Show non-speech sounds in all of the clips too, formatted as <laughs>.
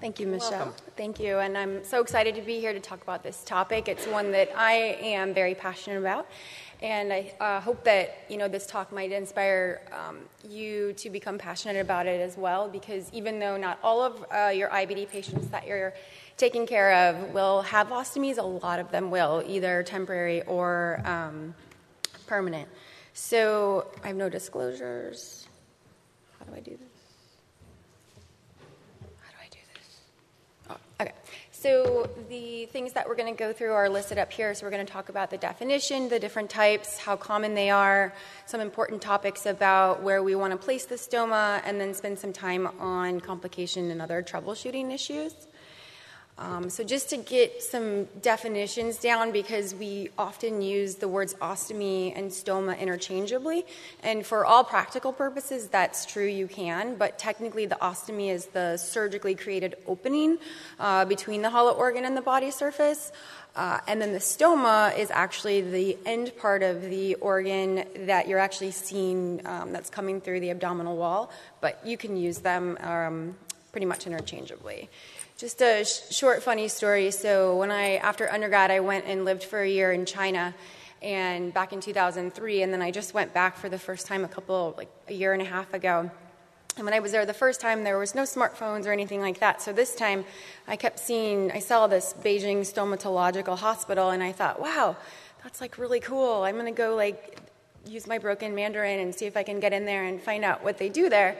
Thank you, Michelle. Welcome. Thank you. And I'm so excited to be here to talk about this topic. It's one that I am very passionate about. And I uh, hope that you know this talk might inspire um, you to become passionate about it as well. Because even though not all of uh, your IBD patients that you're taking care of will have ostomies, a lot of them will, either temporary or um, permanent. So I have no disclosures. How do I do this? How do I do this? Oh, okay. So the things that we're going to go through are listed up here. So we're going to talk about the definition, the different types, how common they are, some important topics about where we want to place the stoma, and then spend some time on complication and other troubleshooting issues. Um, so, just to get some definitions down, because we often use the words ostomy and stoma interchangeably, and for all practical purposes, that's true, you can, but technically, the ostomy is the surgically created opening uh, between the hollow organ and the body surface. Uh, and then the stoma is actually the end part of the organ that you're actually seeing um, that's coming through the abdominal wall, but you can use them um, pretty much interchangeably. Just a sh- short, funny story. So, when I, after undergrad, I went and lived for a year in China, and back in 2003, and then I just went back for the first time a couple, like a year and a half ago. And when I was there the first time, there was no smartphones or anything like that. So this time, I kept seeing, I saw this Beijing stomatological hospital, and I thought, wow, that's like really cool. I'm going to go like use my broken Mandarin and see if I can get in there and find out what they do there.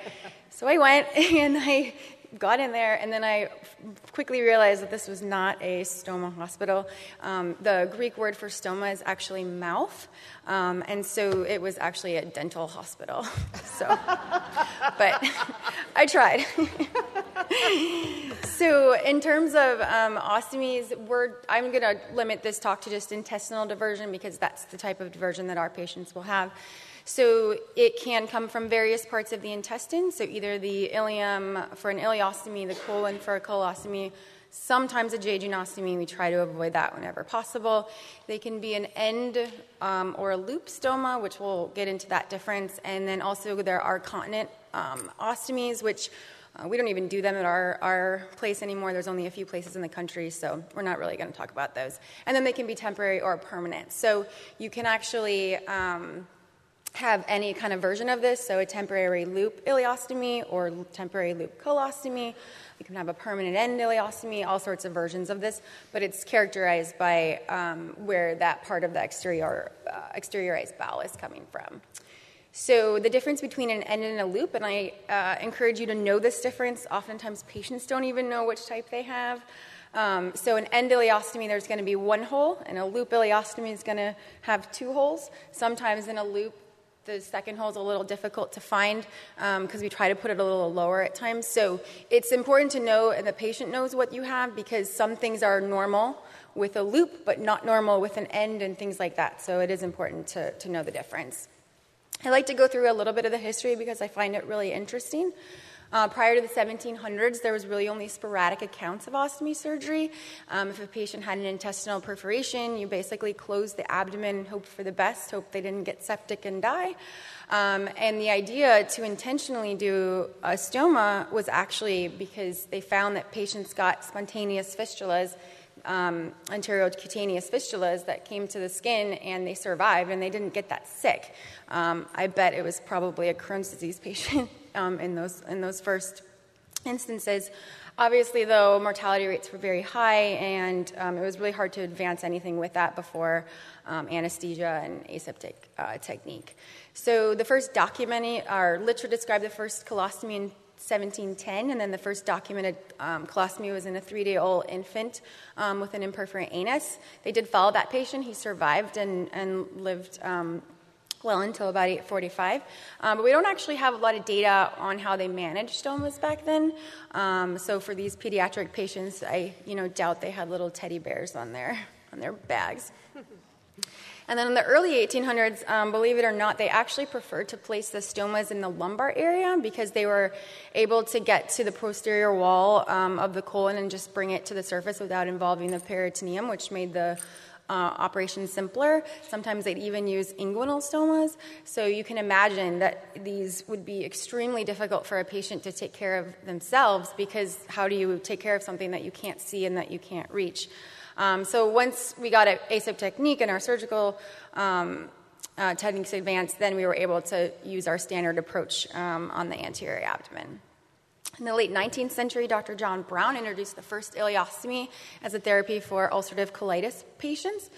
so I went <laughs> and I got in there, and then I quickly realized that this was not a stoma hospital. Um, the Greek word for stoma is actually mouth, um, and so it was actually a dental hospital. <laughs> so, but I tried. <laughs> so, in terms of um, ostomies, we're, I'm going to limit this talk to just intestinal diversion because that's the type of diversion that our patients will have. So it can come from various parts of the intestine. So either the ileum for an ileostomy, the colon for a colostomy, sometimes a jejunostomy. We try to avoid that whenever possible. They can be an end um, or a loop stoma, which we'll get into that difference. And then also there are continent um, ostomies, which uh, we don't even do them at our, our place anymore. There's only a few places in the country, so we're not really going to talk about those. And then they can be temporary or permanent. So you can actually um, have any kind of version of this, so a temporary loop ileostomy or temporary loop colostomy. You can have a permanent end ileostomy, all sorts of versions of this, but it's characterized by um, where that part of the exterior, uh, exteriorized bowel is coming from. So, the difference between an end and a loop, and I uh, encourage you to know this difference. Oftentimes, patients don't even know which type they have. Um, so, an end ileostomy, there's going to be one hole, and a loop ileostomy is going to have two holes. Sometimes in a loop, the second hole is a little difficult to find because um, we try to put it a little lower at times. So it's important to know, and the patient knows what you have because some things are normal with a loop, but not normal with an end and things like that. So it is important to, to know the difference. I like to go through a little bit of the history because I find it really interesting. Uh, prior to the 1700s, there was really only sporadic accounts of ostomy surgery. Um, if a patient had an intestinal perforation, you basically closed the abdomen hoped for the best, hoped they didn't get septic and die. Um, and the idea to intentionally do a stoma was actually because they found that patients got spontaneous fistulas um, cutaneous fistulas that came to the skin and they survived and they didn't get that sick. Um, I bet it was probably a Crohn's disease patient <laughs> um, in, those, in those first instances. Obviously, though, mortality rates were very high, and um, it was really hard to advance anything with that before um, anesthesia and aseptic uh, technique. So, the first documented, our literature described the first colostomy in 1710, and then the first documented um, colostomy was in a three day old infant um, with an imperforate anus. They did follow that patient, he survived and, and lived um, well until about 845. Um, but we don't actually have a lot of data on how they managed stomas back then. Um, so for these pediatric patients, I you know doubt they had little teddy bears on their on their bags. And then in the early 1800s, um, believe it or not, they actually preferred to place the stomas in the lumbar area because they were able to get to the posterior wall um, of the colon and just bring it to the surface without involving the peritoneum, which made the uh, operations simpler. Sometimes they'd even use inguinal stomas. So you can imagine that these would be extremely difficult for a patient to take care of themselves because how do you take care of something that you can't see and that you can't reach? Um, so once we got a ASAP technique and our surgical um, uh, techniques advanced, then we were able to use our standard approach um, on the anterior abdomen. In the late 19th century, Dr. John Brown introduced the first ileostomy as a therapy for ulcerative colitis patients.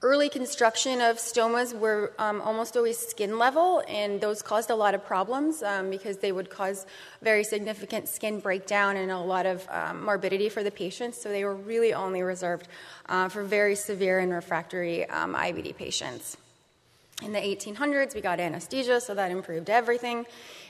Early construction of stomas were um, almost always skin level, and those caused a lot of problems um, because they would cause very significant skin breakdown and a lot of um, morbidity for the patients. So they were really only reserved uh, for very severe and refractory um, IBD patients. In the 1800s, we got anesthesia, so that improved everything.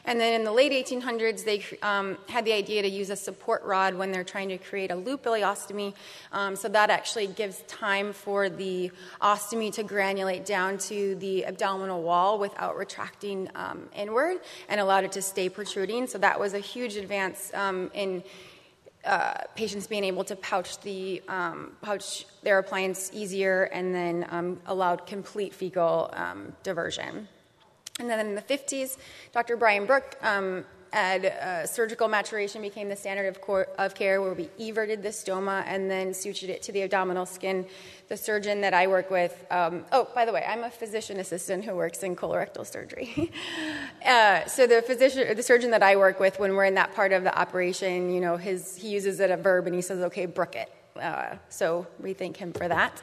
And then in the late 1800s, they um, had the idea to use a support rod when they're trying to create a loop ileostomy. Um, so that actually gives time for the ostomy to granulate down to the abdominal wall without retracting um, inward and allowed it to stay protruding. So that was a huge advance um, in uh, patients being able to pouch the um, pouch their appliance easier and then um, allowed complete fecal um, diversion. And then in the 50s, Dr. Bryan Brooke um, and uh, surgical maturation became the standard of, cor- of, care where we everted the stoma and then sutured it to the abdominal skin. The surgeon that I work with, um, oh, by the way, I'm a physician assistant who works in colorectal surgery. <laughs> uh, so the physician, the surgeon that I work with, when we're in that part of the operation, you know, his, he uses it a verb and he says, okay, brook it. Uh, so we thank him for that.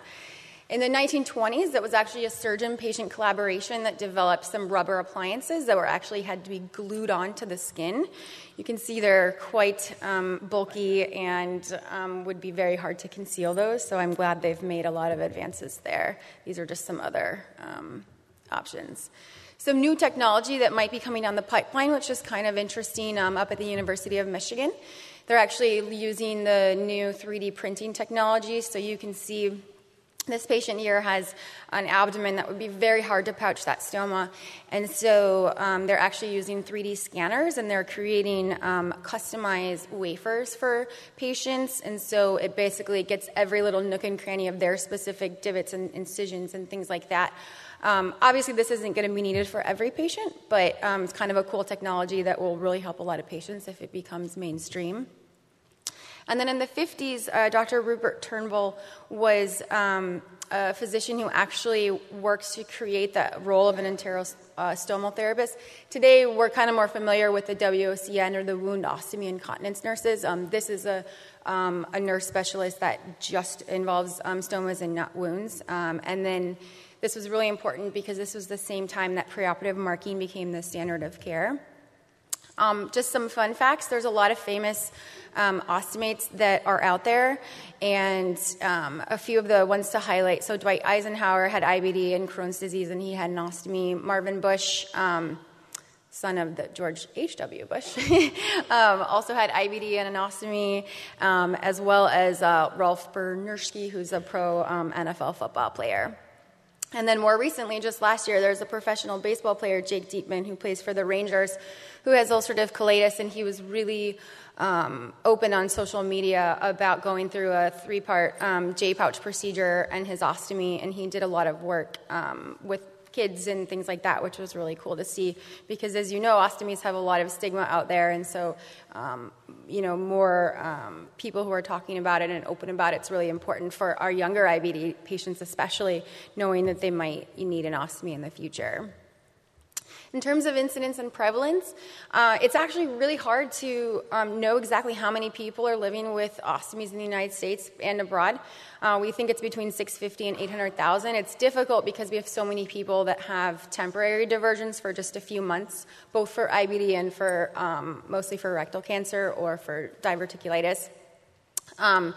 In the 1920s, it was actually a surgeon patient collaboration that developed some rubber appliances that were actually had to be glued onto the skin. You can see they're quite um, bulky and um, would be very hard to conceal those, so I'm glad they've made a lot of advances there. These are just some other um, options. Some new technology that might be coming down the pipeline, which is kind of interesting um, up at the University of Michigan. They're actually using the new 3D printing technology, so you can see this patient here has an abdomen that would be very hard to pouch that stoma. And so um, they're actually using 3D scanners and they're creating um, customized wafers for patients. And so it basically gets every little nook and cranny of their specific divots and incisions and things like that. Um, obviously, this isn't going to be needed for every patient, but um, it's kind of a cool technology that will really help a lot of patients if it becomes mainstream. And then in the 50s, uh, Dr. Rupert Turnbull was um, a physician who actually works to create the role of an enterostomal uh, therapist. Today, we're kind of more familiar with the WOCN or the wound ostomy and continence nurses. Um, this is a, um, a nurse specialist that just involves um, stomas and not wounds. Um, and then this was really important because this was the same time that preoperative marking became the standard of care. Um, just some fun facts there's a lot of famous um, ostomates that are out there, and um, a few of the ones to highlight. So, Dwight Eisenhower had IBD and Crohn's disease, and he had an ostomy. Marvin Bush, um, son of the George H.W. Bush, <laughs> um, also had IBD and an ostomy, um, as well as uh, Rolf Benirschke, who's a pro NFL football player. And then more recently, just last year, there's a professional baseball player, Jake Diekman, who plays for the Rangers, who has ulcerative colitis, and he was really um, open on social media about going through a three part um, J pouch procedure and his ostomy, and he did a lot of work um, with kids and things like that, which was really cool to see because, as you know, ostomies have a lot of stigma out there, and so um, you know more um, people who are talking about it and open about it. It's really important for our younger IBD patients, especially knowing that they might need an ostomy in the future. In terms of incidence and prevalence, uh, it's actually really hard to um, know exactly how many people are living with ostomies in the United States and abroad. Uh, we think it's between 650 and 800,000. It's difficult because we have so many people that have temporary diversions for just a few months, both for IBD and for um, mostly for rectal cancer or for diverticulitis. Um,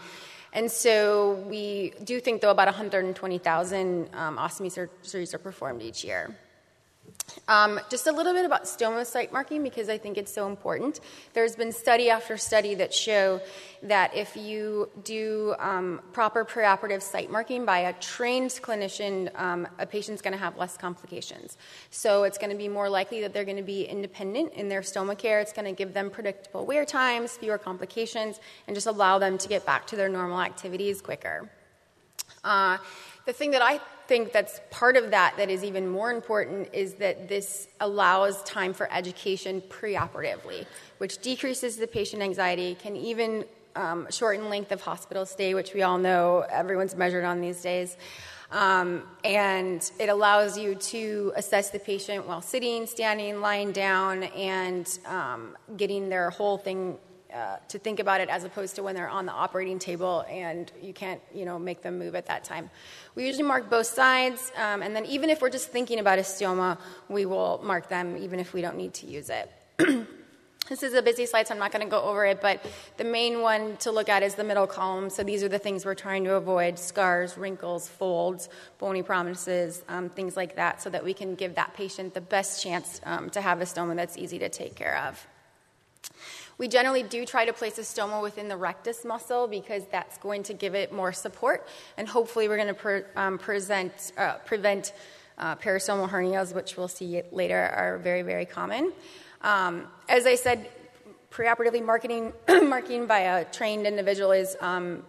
and so we do think, though, about 120,000 um, ostomy surgeries are performed each year. Um, just a little bit about stoma site marking because I think it's so important. There's been study after study that show that if you do um, proper preoperative site marking by a trained clinician, um, a patient's going to have less complications. So it's going to be more likely that they're going to be independent in their stoma care. It's going to give them predictable wear times, fewer complications, and just allow them to get back to their normal activities quicker. Uh, the thing that I think that's part of that that is even more important is that this allows time for education preoperatively, which decreases the patient anxiety, can even um, shorten length of hospital stay, which we all know everyone's measured on these days. Um, and it allows you to assess the patient while sitting, standing, lying down, and um, getting their whole thing uh, to think about it as opposed to when they're on the operating table and you can't, you know, make them move at that time. We usually mark both sides, um, and then even if we're just thinking about a stoma, we will mark them even if we don't need to use it. <clears throat> This is a busy slide, so I'm not going to go over it, but the main one to look at is the middle column. So these are the things we're trying to avoid scars, wrinkles, folds, bony prominences, um, things like that, so that we can give that patient the best chance um, to have a stoma that's easy to take care of. We generally do try to place a stoma within the rectus muscle because that's going to give it more support, and hopefully, we're going to pre- um, present, uh, prevent uh, peristomal hernias, which we'll see later are very, very common. Um, as I said, preoperatively marketing, <clears throat> marking by a trained individual is um,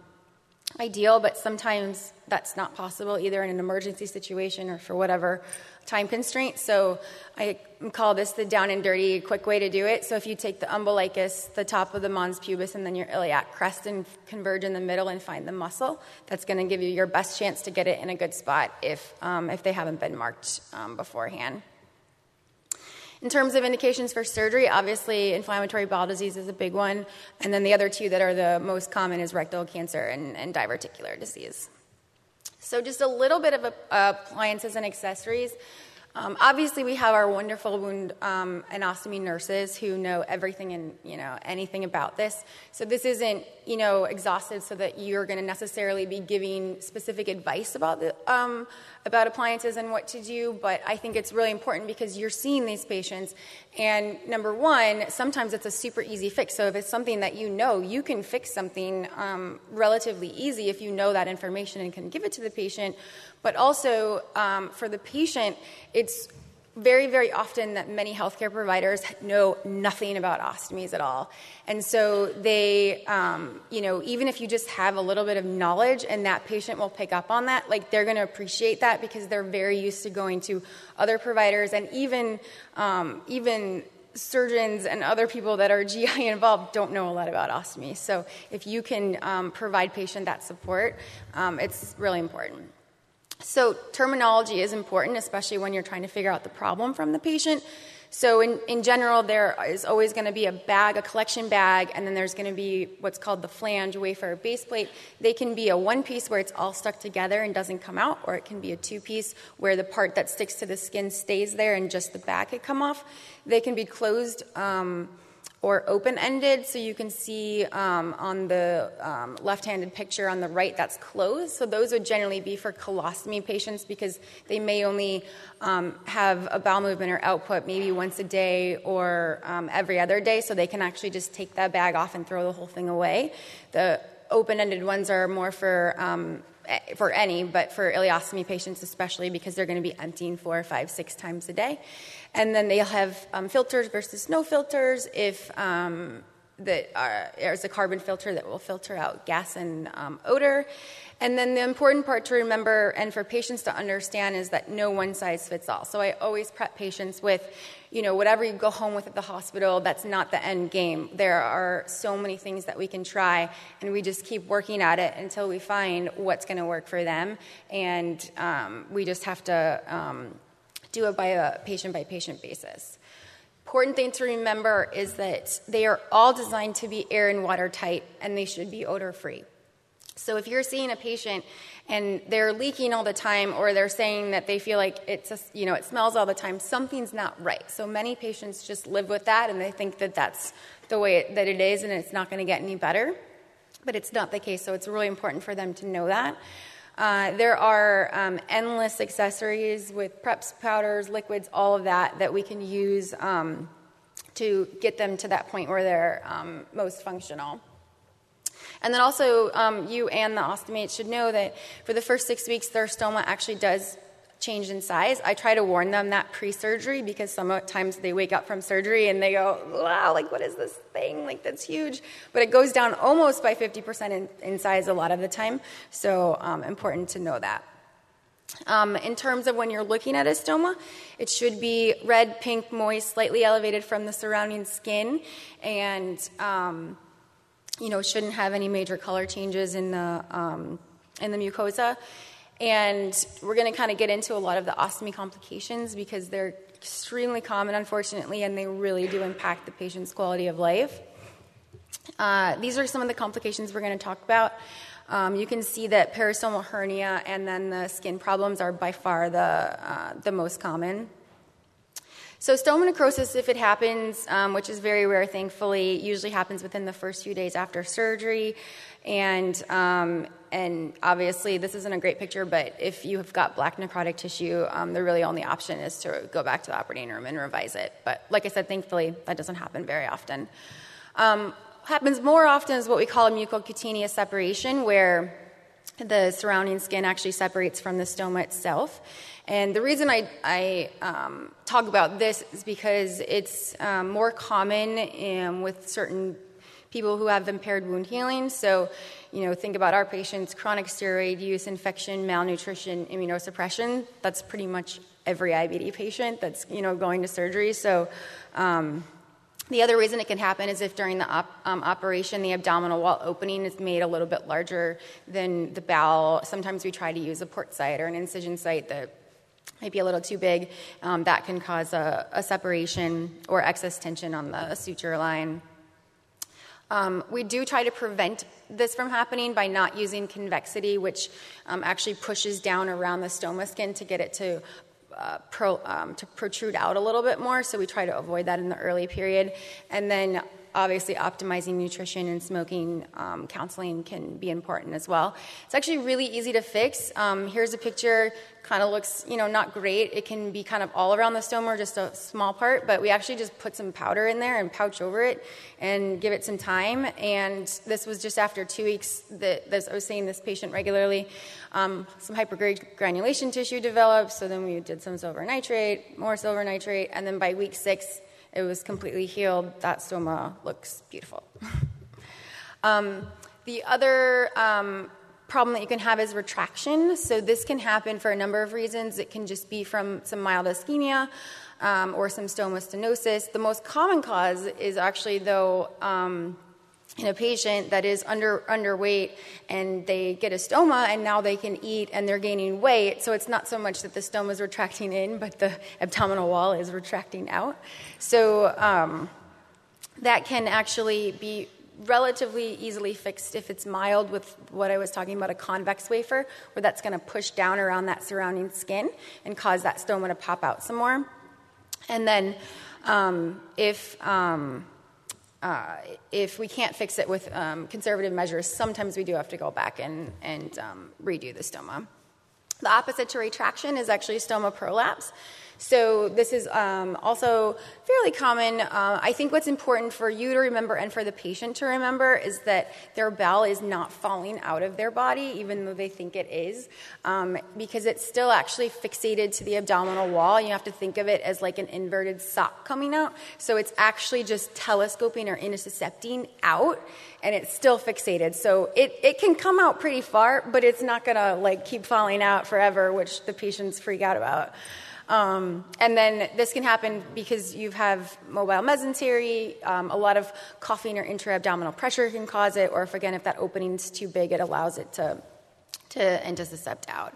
ideal, but sometimes that's not possible either in an emergency situation or for whatever time constraint. So I call this the down and dirty quick way to do it. So if you take the umbilicus, the top of the mons pubis, and then your iliac crest and converge in the middle and find the muscle, that's going to give you your best chance to get it in a good spot if, um, if they haven't been marked um, beforehand. In terms of indications for surgery, obviously inflammatory bowel disease is a big one, and then the other two that are the most common is rectal cancer and, and diverticular disease. So, just a little bit of appliances and accessories. Um, obviously, we have our wonderful wound um, and ostomy nurses who know everything and you know anything about this. So this isn't you know exhaustive so that you're going to necessarily be giving specific advice about the um, about appliances and what to do. But I think it's really important because you're seeing these patients, and number one, sometimes it's a super easy fix. So if it's something that you know, you can fix something um, relatively easy if you know that information and can give it to the patient. But also um, for the patient, it's very, very often that many healthcare providers know nothing about ostomies at all. And so they, um, you know, even if you just have a little bit of knowledge and that patient will pick up on that, like they're going to appreciate that because they're very used to going to other providers and even, um, even surgeons and other people that are <laughs> GI involved don't know a lot about ostomy. So if you can um, provide patient that support, um, it's really important. So, terminology is important, especially when you're trying to figure out the problem from the patient. So, in, in general, there is always going to be a bag, a collection bag, and then there's going to be what's called the flange, wafer, base plate. They can be a one piece where it's all stuck together and doesn't come out, or it can be a two piece where the part that sticks to the skin stays there and just the back could come off. They can be closed. Um, or open ended. So you can see um, on the um, left handed picture on the right that's closed. So those would generally be for colostomy patients because they may only um, have a bowel movement or output maybe once a day or um, every other day. So they can actually just take that bag off and throw the whole thing away. The open ended ones are more for um, for any, but for ileostomy patients especially because they're going to be emptying four, five, six times a day. And then they'll have um, filters versus no filters if um, that are, there's a carbon filter that will filter out gas and um, odor. And then the important part to remember and for patients to understand is that no one size fits all. So I always prep patients with, you know, whatever you go home with at the hospital, that's not the end game. There are so many things that we can try, and we just keep working at it until we find what's going to work for them. And um, we just have to um, do it by a patient by patient basis. Important thing to remember is that they are all designed to be air and water tight, and they should be odor free. So if you're seeing a patient and they're leaking all the time or they're saying that they feel like it's a, you know it smells all the time something's not right. So many patients just live with that and they think that that's the way it, that it is and it's not going to get any better. But it's not the case so it's really important for them to know that uh, there are um, endless accessories with preps powders liquids all of that that we can use um, to get them to that point where they're um, most functional. And then also, um, you and the ostomate should know that for the first six weeks, their stoma actually does change in size. I try to warn them that pre surgery because sometimes they wake up from surgery and they go, wow, like, what is this thing? Like, that's huge. But it goes down almost by 50% in, in size a lot of the time. So, um, important to know that. Um, in terms of when you're looking at a stoma, it should be red, pink, moist, slightly elevated from the surrounding skin, and um, you know shouldn't have any major color changes in the um, in the mucosa. And we're going to kind of get into a lot of the ostomy complications because they're extremely common, unfortunately, and they really do impact the patient's quality of life. Uh, these are some of the complications we're going to talk about. Um, you can see that peristomal hernia and then the skin problems are by far the, uh, the most common. So, stoma necrosis, if it happens, um, which is very rare, thankfully, usually happens within the first few days after surgery. And, um, and obviously, this isn't a great picture, but if you have got black necrotic tissue, um, the really only option is to go back to the operating room and revise it. But like I said, thankfully, that doesn't happen very often. Um, happens more often is what we call a mucocutaneous separation, where the surrounding skin actually separates from the stoma itself. And the reason I, I um, talk about this is because it's um, more common in, with certain people who have impaired wound healing. So, you know, think about our patients chronic steroid use, infection, malnutrition, immunosuppression. That's pretty much every IBD patient that's, you know, going to surgery. So, um, the other reason it can happen is if during the op, um, operation the abdominal wall opening is made a little bit larger than the bowel. Sometimes we try to use a port site or an incision site that might be a little too big. Um, that can cause a, a, separation or excess tension on the suture line. Um, we do try to prevent this from happening by not using convexity, which um, actually pushes down around the stoma skin to get it to uh, pro, um, to protrude out a little bit more. So we try to avoid that in the early period, and then obviously optimizing nutrition and smoking um, counseling can be important as well. It's actually really easy to fix. Um, here's a picture, kind of looks, you know, not great. It can be kind of all around the stoma or just a small part, but we actually just put some powder in there and pouch over it and give it some time. And this was just after two weeks that this, I was seeing this patient regularly. Um, some hypergranulation tissue developed, so then we did some silver nitrate, more silver nitrate, and then by week six, it was completely healed. That stoma looks beautiful. <laughs> um, the other um, problem that you can have is retraction. So, this can happen for a number of reasons. It can just be from some mild ischemia um, or some stoma stenosis. The most common cause is actually, though, um, in a patient that is under underweight and they get a stoma and now they can eat and they're gaining weight. So it's not so much that the stoma is retracting in but the abdominal wall is retracting out. So um, that can actually be relatively easily fixed if it's mild with what i was talking about a convex wafer where that's going to push down around that surrounding skin and cause that stoma to pop out some more. And then um, if um, uh, if we can't fix it with um, conservative measures, sometimes we do have to go back and, and um, redo the stoma. The opposite to retraction is actually stoma prolapse. So this is um, also fairly common. Uh, I think what's important for you to remember and for the patient to remember is that their bowel is not falling out of their body, even though they think it is, um, because it's still actually fixated to the abdominal wall. You have to think of it as like an inverted sock coming out. So it's actually just telescoping or intussuscepting out and it's still fixated. So it, it can come out pretty far, but it's not gonna like keep falling out forever, which the patients freak out about. Um, and then this can happen because you have mobile mesentery. Um, a lot of coughing or intra-abdominal pressure can cause it, or if again, if that opening is too big, it allows it to to intussuscept out.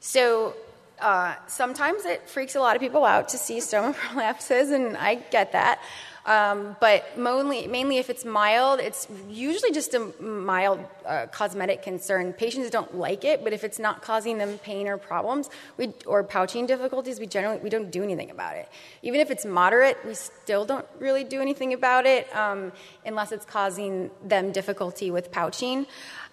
So uh, sometimes it freaks a lot of people out to see stoma <laughs> prolapses, and I get that. Um, but mainly, mainly if it's mild, it's usually just a mild uh, cosmetic concern. Patients don't like it, but if it's not causing them pain or problems we, or pouching difficulties, we generally we don't do anything about it. Even if it's moderate, we still don't really do anything about it um, unless it's causing them difficulty with pouching.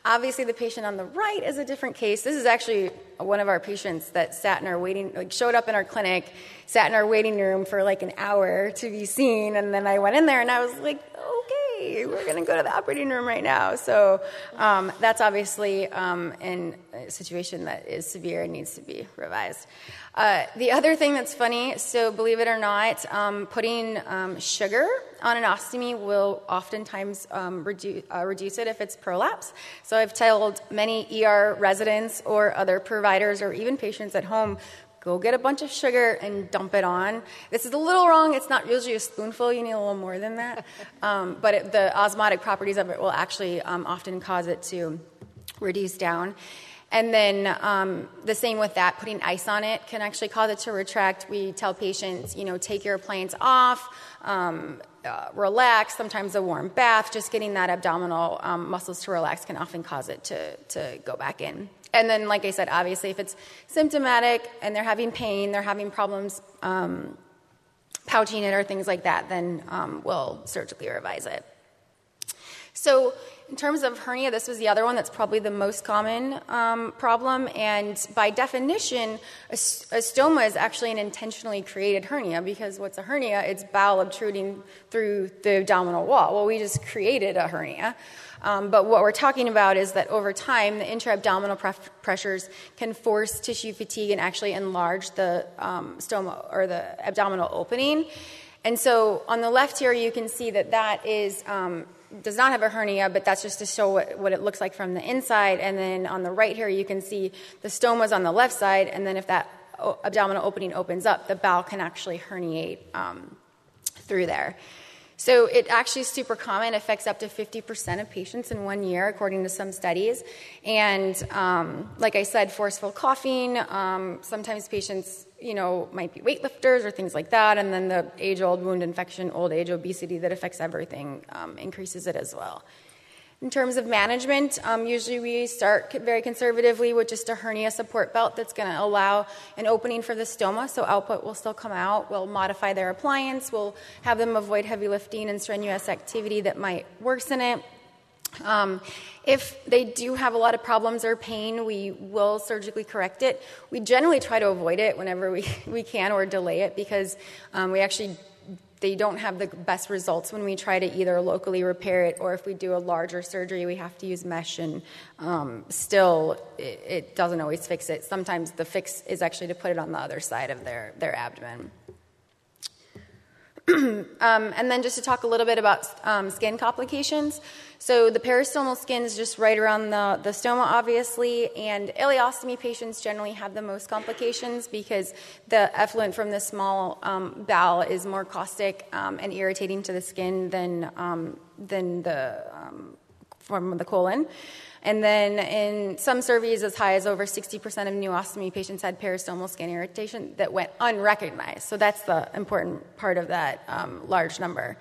Obviously, the patient on the right is a different case. This is actually one of our patients that sat in our waiting, like showed up in our clinic, sat in our waiting room for like an hour to be seen, and then I went in there and I was like, okay, we're going to go to the operating room right now. So um, that's obviously um, in a situation that is severe and needs to be revised. Uh, the other thing that's funny, so believe it or not, um, putting um, sugar on an ostomy will oftentimes um, reduce, uh, reduce it if it's prolapse. So I've told many ER residents or other providers or even patients at home go get a bunch of sugar and dump it on. This is a little wrong. It's not usually a spoonful. You need a little more than that. <laughs> Um, but it, the osmotic properties of it will actually um, often cause it to reduce down. And then um, the same with that, putting ice on it can actually cause it to retract. We tell patients, you know, take your appliance off, um, uh, relax, sometimes a warm bath, just getting that abdominal um, muscles to relax can often cause it to, to go back in. And then, like I said, obviously, if it's symptomatic and they're having pain, they're having problems um, pouching it or things like that, then um, we'll surgically revise it. So, in terms of hernia, this was the other one that's probably the most common um, problem. And by definition, a, a, stoma is actually an intentionally created hernia because what's a hernia? It's bowel obtruding through the abdominal wall. Well, we just created a hernia. Um, but what we're talking about is that over time, the intra-abdominal pref- pressures can force tissue fatigue and actually enlarge the um, stoma or the abdominal opening. And so on the left here, you can see that that is um, does not have a hernia, but that's just to show what, what, it looks like from the inside. And then on the right here, you can see the stoma's on the left side, and then if that abdominal opening opens up, the bowel can actually herniate um, through there. So it actually is super common, affects up to 50% of patients in one year, according to some studies. And um, like I said, forceful coughing, um, sometimes patients, you know, might be weightlifters or things like that. And then the age-old wound infection, old age obesity that affects everything um, increases it as well. In terms of management, um, usually we start very conservatively with just a hernia support belt that's going to allow an opening for the stoma, so output will still come out. We'll modify their appliance, we'll have them avoid heavy lifting and strenuous activity that might worsen it. Um, if they do have a lot of problems or pain, we will surgically correct it. We generally try to avoid it whenever we, <laughs> we can or delay it because um, we actually they don't have the best results when we try to either locally repair it or if we do a larger surgery, we have to use mesh, and um, still it, it, doesn't always fix it. Sometimes the fix is actually to put it on the other side of their, their abdomen. <clears throat> um, and then just to talk a little bit about um, skin complications. So the peristomal skin is just right around the, the stoma, obviously, and ileostomy patients generally have the most complications because the effluent from the small um, bowel is more caustic um, and irritating to the skin than, um, than the um, from the colon. And then in some surveys, as high as over 60% of new ostomy patients had peristomal skin irritation that went unrecognized. So that's the important part of that um, large number.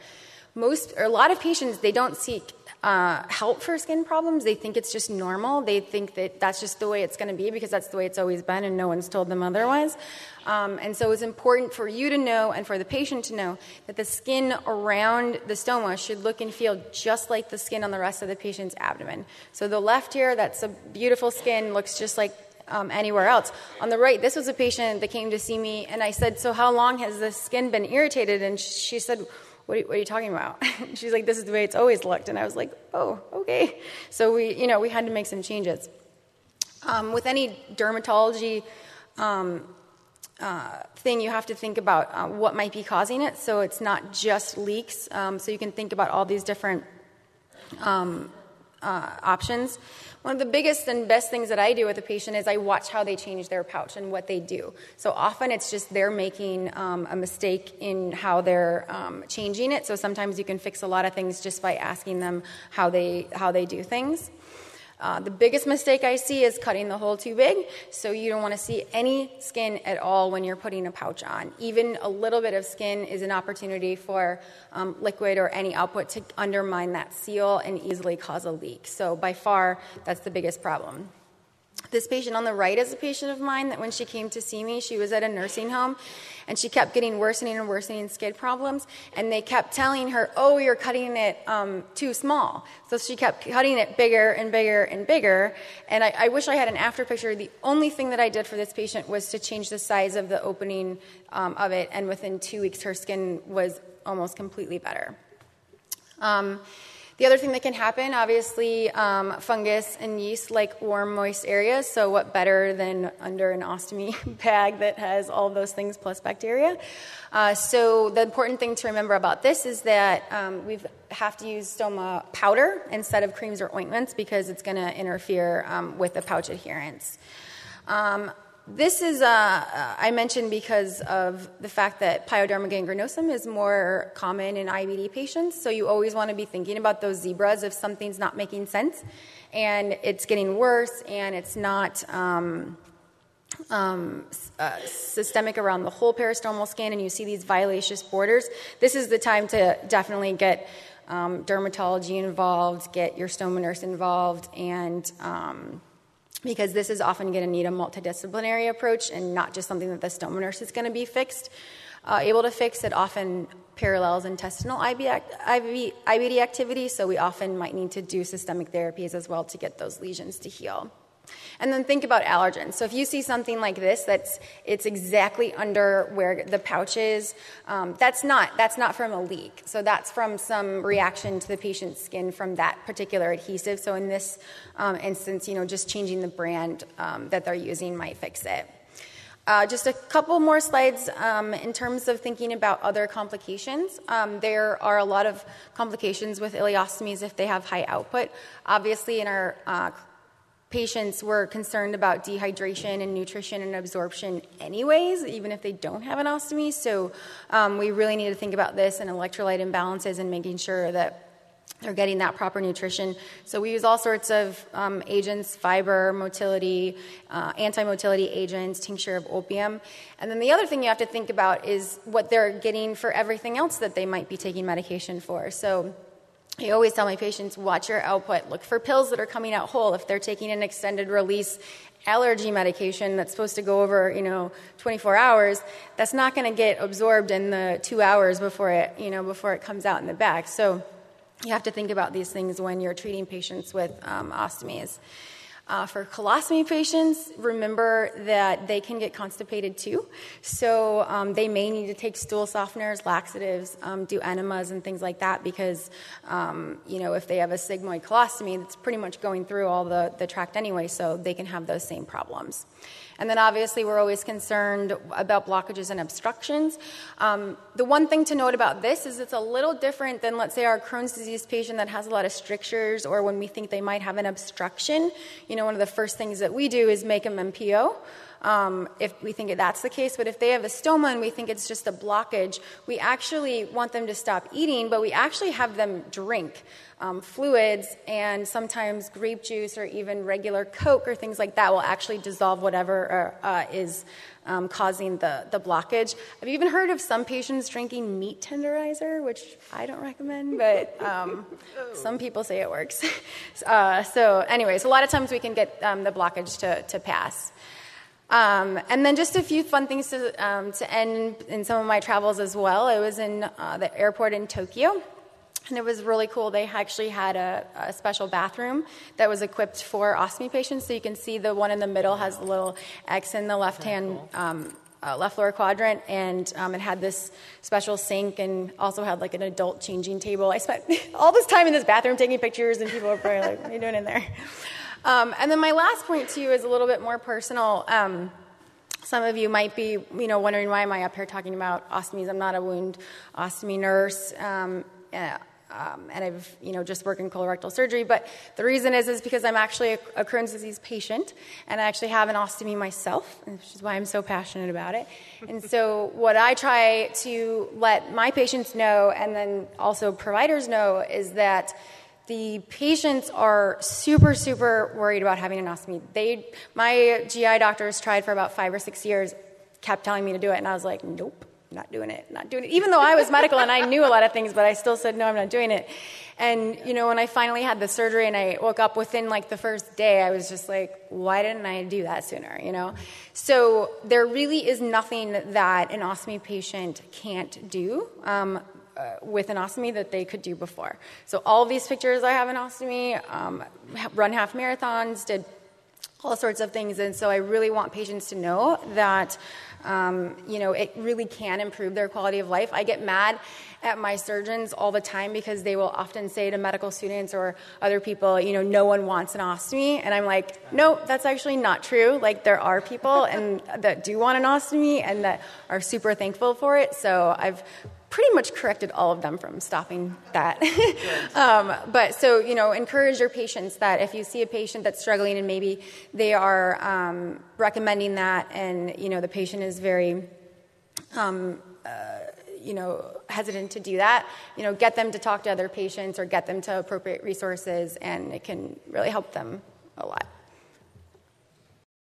Most, or a lot of patients, they don't seek uh, help for skin problems. They think it's just normal. They think that that's just the way it's going to be because that's the way it's always been and no one's told them otherwise. Um, and so it's important for you to know and for the patient to know that the skin around the stoma should look and feel just like the skin on the rest of the patient's abdomen. So the left here, that's a beautiful skin, looks just like um, anywhere else. On the right, this was a patient that came to see me, and I said, So, how long has the skin been irritated? And she said, what are, you, what are you talking about? <laughs> She's like, this is the way it's always looked. And I was like, oh, okay. So we, you know, we had to make some changes. Um, with any dermatology um, uh, thing, you have to think about uh, what might be causing it. So it's not just leaks. Um, so you can think about all these different um, uh, options. One of the biggest and best things that I do with a patient is I watch how they change their pouch and what they do. So often it's just they're making um, a mistake in how they're um, changing it. So sometimes you can fix a lot of things just by asking them how they how they do things. Uh, the biggest mistake I see is cutting the hole too big, so you don't want to see any skin at all when you're putting a pouch on. Even a little bit of skin is an opportunity for um, liquid or any output to undermine that seal and easily cause a leak. So, by far, that's the biggest problem. This patient on the right is a patient of mine that when she came to see me, she was at a nursing home and she kept getting worsening and worsening skid problems. And they kept telling her, Oh, you're cutting it um, too small. So she kept cutting it bigger and bigger and bigger. And I, I, wish I had an after picture. The only thing that I did for this patient was to change the size of the opening um, of it. And within two weeks, her skin was almost completely better. Um, the other thing that can happen, obviously, um, fungus and yeast like warm, moist areas. So, what better than under an ostomy <laughs> bag that has all those things plus bacteria? Uh, so, the important thing to remember about this is that um, we have to use stoma powder instead of creams or ointments because it's going to interfere um, with the pouch adherence. Um, this is, uh, uh, I mentioned because of the fact that pyoderma gangrenosum is more common in IBD patients. So you always want to be thinking about those zebras if something's not making sense and it's getting worse and it's not um, um, uh, systemic around the whole peristomal skin and you see these violaceous borders. This is the time to definitely get um, dermatology involved, get your stoma nurse involved, and um, because this is often going to need a multidisciplinary approach and not just something that the stoma nurse is going to be fixed, uh, able to fix. It often parallels intestinal IBD activity, so we often might need to do systemic therapies as well to get those lesions to heal. And then think about allergens. So if you see something like this, that's it's exactly under where the pouch is. Um, that's not that's not from a leak. So that's from some reaction to the patient's skin from that particular adhesive. So in this um, instance, you know, just changing the brand um, that they're using might fix it. Uh, just a couple more slides um, in terms of thinking about other complications. Um, there are a lot of complications with ileostomies if they have high output. Obviously, in our uh, patients were concerned about dehydration and nutrition and absorption anyways, even if they don't have an ostomy. So um, we really need to think about this and electrolyte imbalances and making sure that they're getting that proper nutrition. So we use all sorts of um, agents, fiber, motility, uh, anti-motility agents, tincture of opium. And then the other thing you have to think about is what they're getting for everything else that they might be taking medication for. So I always tell my patients, watch your output. Look for pills that are coming out whole. If they're taking an extended release allergy medication that's supposed to go over, you know, 24 hours, that's not going to get absorbed in the two hours before it, you know, before it comes out in the back. So you have to think about these things when you're treating patients with um, ostomies. Uh, for colostomy patients, remember that they can get constipated too. So um, they may need to take stool softeners, laxatives, um, do enemas, and things like that because, um, you know, if they have a sigmoid colostomy, that's pretty much going through all the, the tract anyway, so they can have those same problems. And then obviously, we're always concerned about blockages and obstructions. Um, the one thing to note about this is it's a little different than, let's say, our Crohn's disease patient that has a lot of strictures or when we think they might have an obstruction. You know, one of the first things that we do is make them NPO um, if we think that's the case. But if they have a stoma and we think it's just a blockage, we actually want them to stop eating, but we actually have them drink um, fluids and sometimes grape juice or even regular Coke or things like that will actually dissolve whatever uh, uh is um, causing the, the blockage. I've even heard of some patients drinking meat tenderizer, which I don't recommend, but um, <laughs> some people say it works. <laughs> uh, so, anyways, a lot of times we can get um, the blockage to, to pass. Um, and then just a few fun things to, um, to end in some of my travels as well. I was in uh, the airport in Tokyo, and it was really cool. They actually had a, a, special bathroom that was equipped for ostomy patients. So you can see the one in the middle has a little X in the left hand. Um, uh, left lower quadrant, and um, it had this special sink and also had like an adult changing table. I spent <laughs> all this time in this bathroom taking pictures, and people were probably like, What are you doing in there? Um, and then my last point to you is a little bit more personal. Um, some of you might be, you know, wondering why am I up here talking about ostomies? I'm not a wound ostomy nurse. Um, yeah, um, and I've, you know, just worked in colorectal surgery. But the reason is, is because I'm actually a, a, Crohn's disease patient, and I actually have an ostomy myself, which is why I'm so passionate about it. And so, <laughs> what I try to let my patients know, and then also providers know, is that the patients are super, super worried about having an ostomy. They, my GI doctors tried for about five or six years, kept telling me to do it, and I was like, nope, not doing it, not doing it. Even though I was medical and I knew a lot of things, but I still said, no, I'm not doing it. And, you know, when I finally had the surgery and I woke up within like the first day, I was just like, why didn't I do that sooner, you know? So there really is nothing that an ostomy patient can't do. Um, uh, with an ostomy that they could do before. So all these pictures I have an ostomy, um, run half marathons, did all sorts of things. And so I really want patients to know that, um, you know, it really can improve their quality of life. I get mad at my surgeons all the time because they will often say to medical students or other people, you know, no one wants an ostomy. And I'm like, no, that's actually not true. Like there are people and that do want an ostomy and that are super thankful for it. So I've pretty much corrected all of them from stopping that. <laughs> um, but so, you know, encourage your patients that if you see a patient that's struggling and maybe they are um, recommending that and, you know, the patient is very, um, uh, you know, hesitant to do that, you know, get them to talk to other patients or get them to appropriate resources and it can really help them a lot.